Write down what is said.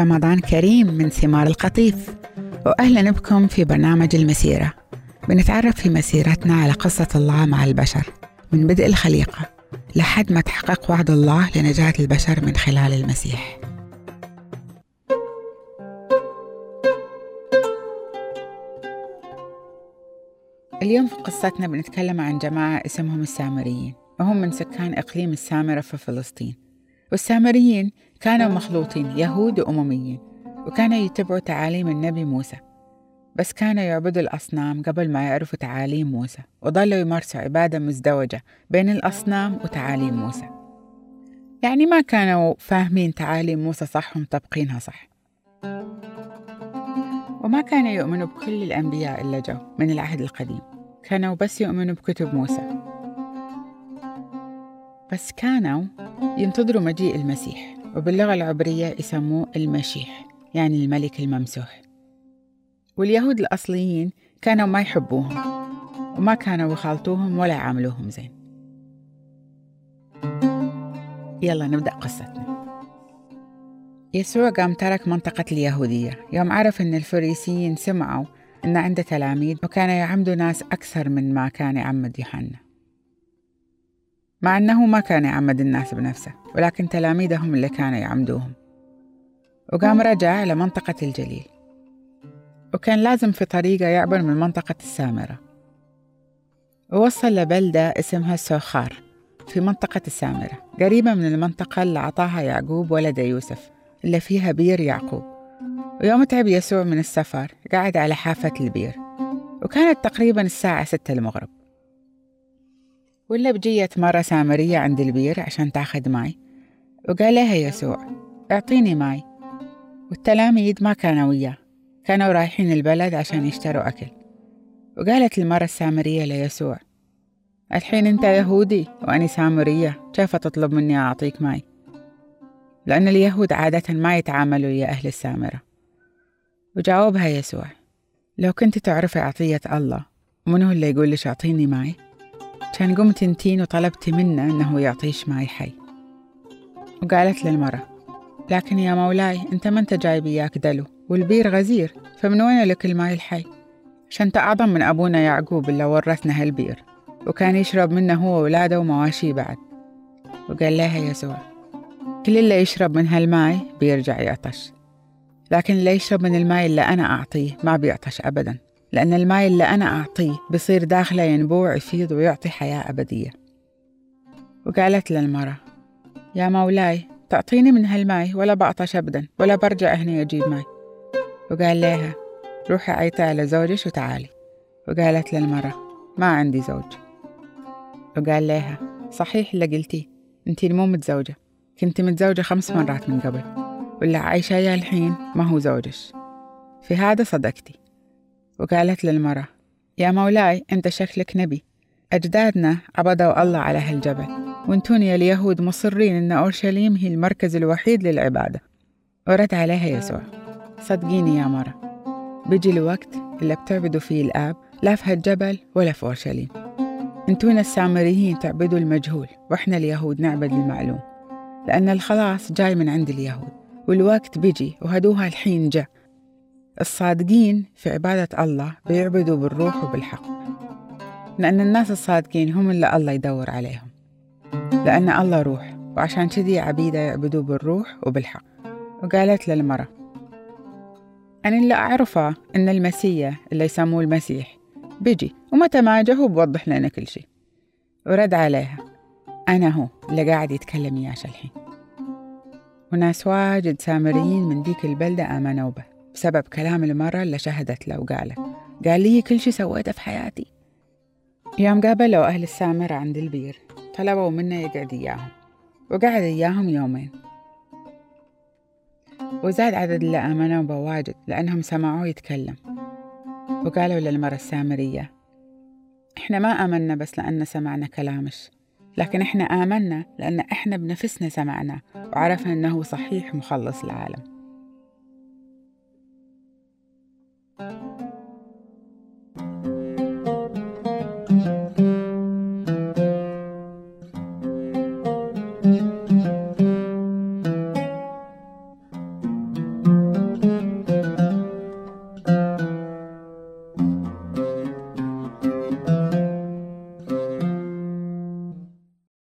رمضان كريم من ثمار القطيف. وأهلا بكم في برنامج المسيرة. بنتعرف في مسيرتنا على قصة الله مع البشر من بدء الخليقة لحد ما تحقق وعد الله لنجاة البشر من خلال المسيح. اليوم في قصتنا بنتكلم عن جماعة اسمهم السامريين وهم من سكان إقليم السامرة في فلسطين. والسامريين كانوا مخلوطين يهود وأمميين وكانوا يتبعوا تعاليم النبي موسى. بس كانوا يعبدوا الأصنام قبل ما يعرفوا تعاليم موسى وظلوا يمارسوا عبادة مزدوجة بين الأصنام وتعاليم موسى. يعني ما كانوا فاهمين تعاليم موسى صح ومطبقينها صح. وما كانوا يؤمنوا بكل الأنبياء اللي جو من العهد القديم. كانوا بس يؤمنوا بكتب موسى. بس كانوا ينتظروا مجيء المسيح وباللغة العبرية يسموه المشيح يعني الملك الممسوح. واليهود الأصليين كانوا ما يحبوهم وما كانوا يخالطوهم ولا يعاملوهم زين. يلا نبدأ قصتنا. يسوع قام ترك منطقة اليهودية يوم عرف أن الفريسيين سمعوا أن عنده تلاميذ وكان يعمدوا ناس أكثر من ما كان يعمد يوحنا. مع أنه ما كان يعمد الناس بنفسه ولكن تلاميذهم اللي كانوا يعمدوهم. وقام رجع لمنطقة الجليل. وكان لازم في طريقة يعبر من منطقة السامرة. ووصل لبلدة اسمها سوخار في منطقة السامرة قريبة من المنطقة اللي عطاها يعقوب ولد يوسف اللي فيها بير يعقوب. ويوم تعب يسوع من السفر قعد على حافة البير. وكانت تقريبا الساعة ستة المغرب. ولا بجية مرة سامرية عند البير عشان تاخذ ماي؟ وقال لها يسوع أعطيني ماي. والتلاميذ ما كانوا وياه كانوا رايحين البلد عشان يشتروا أكل. وقالت المرة السامرية ليسوع الحين أنت يهودي وأني سامرية كيف تطلب مني أعطيك ماي؟ لأن اليهود عادة ما يتعاملوا ويا أهل السامرة. وجاوبها يسوع لو كنت تعرفي عطية الله من هو اللي يقول لك أعطيني ماي؟ كان قمت انتين وطلبتي منه أنه يعطيش ماي حي. وقالت له المرة لكن يا مولاي أنت ما أنت جايب وياك دلو والبير غزير فمن وين لك الماي الحي؟ أنت أعظم من أبونا يعقوب اللي ورثنا هالبير وكان يشرب منه هو وولاده ومواشيه بعد. وقال لها يسوع كل اللي يشرب من هالماي بيرجع يعطش لكن اللي يشرب من الماي اللي أنا أعطيه ما بيعطش أبدا. لأن الماي اللي أنا أعطيه بصير داخله ينبوع يفيض ويعطي حياة أبدية. وقالت له المرة يا مولاي تعطيني من هالماي ولا بعطش أبدا ولا برجع هنا أجيب ماي. وقال لها روحي عيطي على زوجك وتعالي. وقالت له المرة ما عندي زوج. وقال لها صحيح اللي قلتيه أنتي مو متزوجة كنت متزوجة خمس مرات من قبل واللي عايشة الحين ما هو زوجك في هذا صدقتي. وقالت للمرة يا مولاي أنت شكلك نبي. أجدادنا عبدوا الله على هالجبل. وانتون يا اليهود مصرين أن أورشليم هي المركز الوحيد للعبادة. ورد عليها يسوع صدقيني يا مرة. بيجي الوقت اللي بتعبدوا فيه الآب لا في هالجبل ولا في أورشليم. أنتون السامريين تعبدوا المجهول وإحنا اليهود نعبد المعلوم. لأن الخلاص جاي من عند اليهود والوقت بيجي وهدوها الحين جاء. الصادقين في عبادة الله بيعبدوا بالروح وبالحق لأن الناس الصادقين هم اللي الله يدور عليهم لأن الله روح وعشان كذي عبيدة يعبدوا بالروح وبالحق. وقالت للمرة أنا اللي أعرفه إن المسيح اللي يسموه المسيح بيجي ومتى ما جه بوضح لنا كل شيء. ورد عليها أنا هو اللي قاعد يتكلم إياش الحين. وناس واجد سامريين من ديك البلدة آمنوا به. بسبب كلام المرة اللي شهدت له وقالت قال لي كل شي سويته في حياتي. يوم قابلوا أهل السامرة عند البير طلبوا منه يقعد إياهم. وقعد إياهم يومين. وزاد عدد اللي آمنوا بواجد لأنهم سمعوه يتكلم. وقالوا للمرة السامرية إحنا ما آمنا بس لأن سمعنا كلامش لكن إحنا آمنا لأن إحنا بنفسنا سمعنا وعرفنا أنه صحيح مخلص العالم.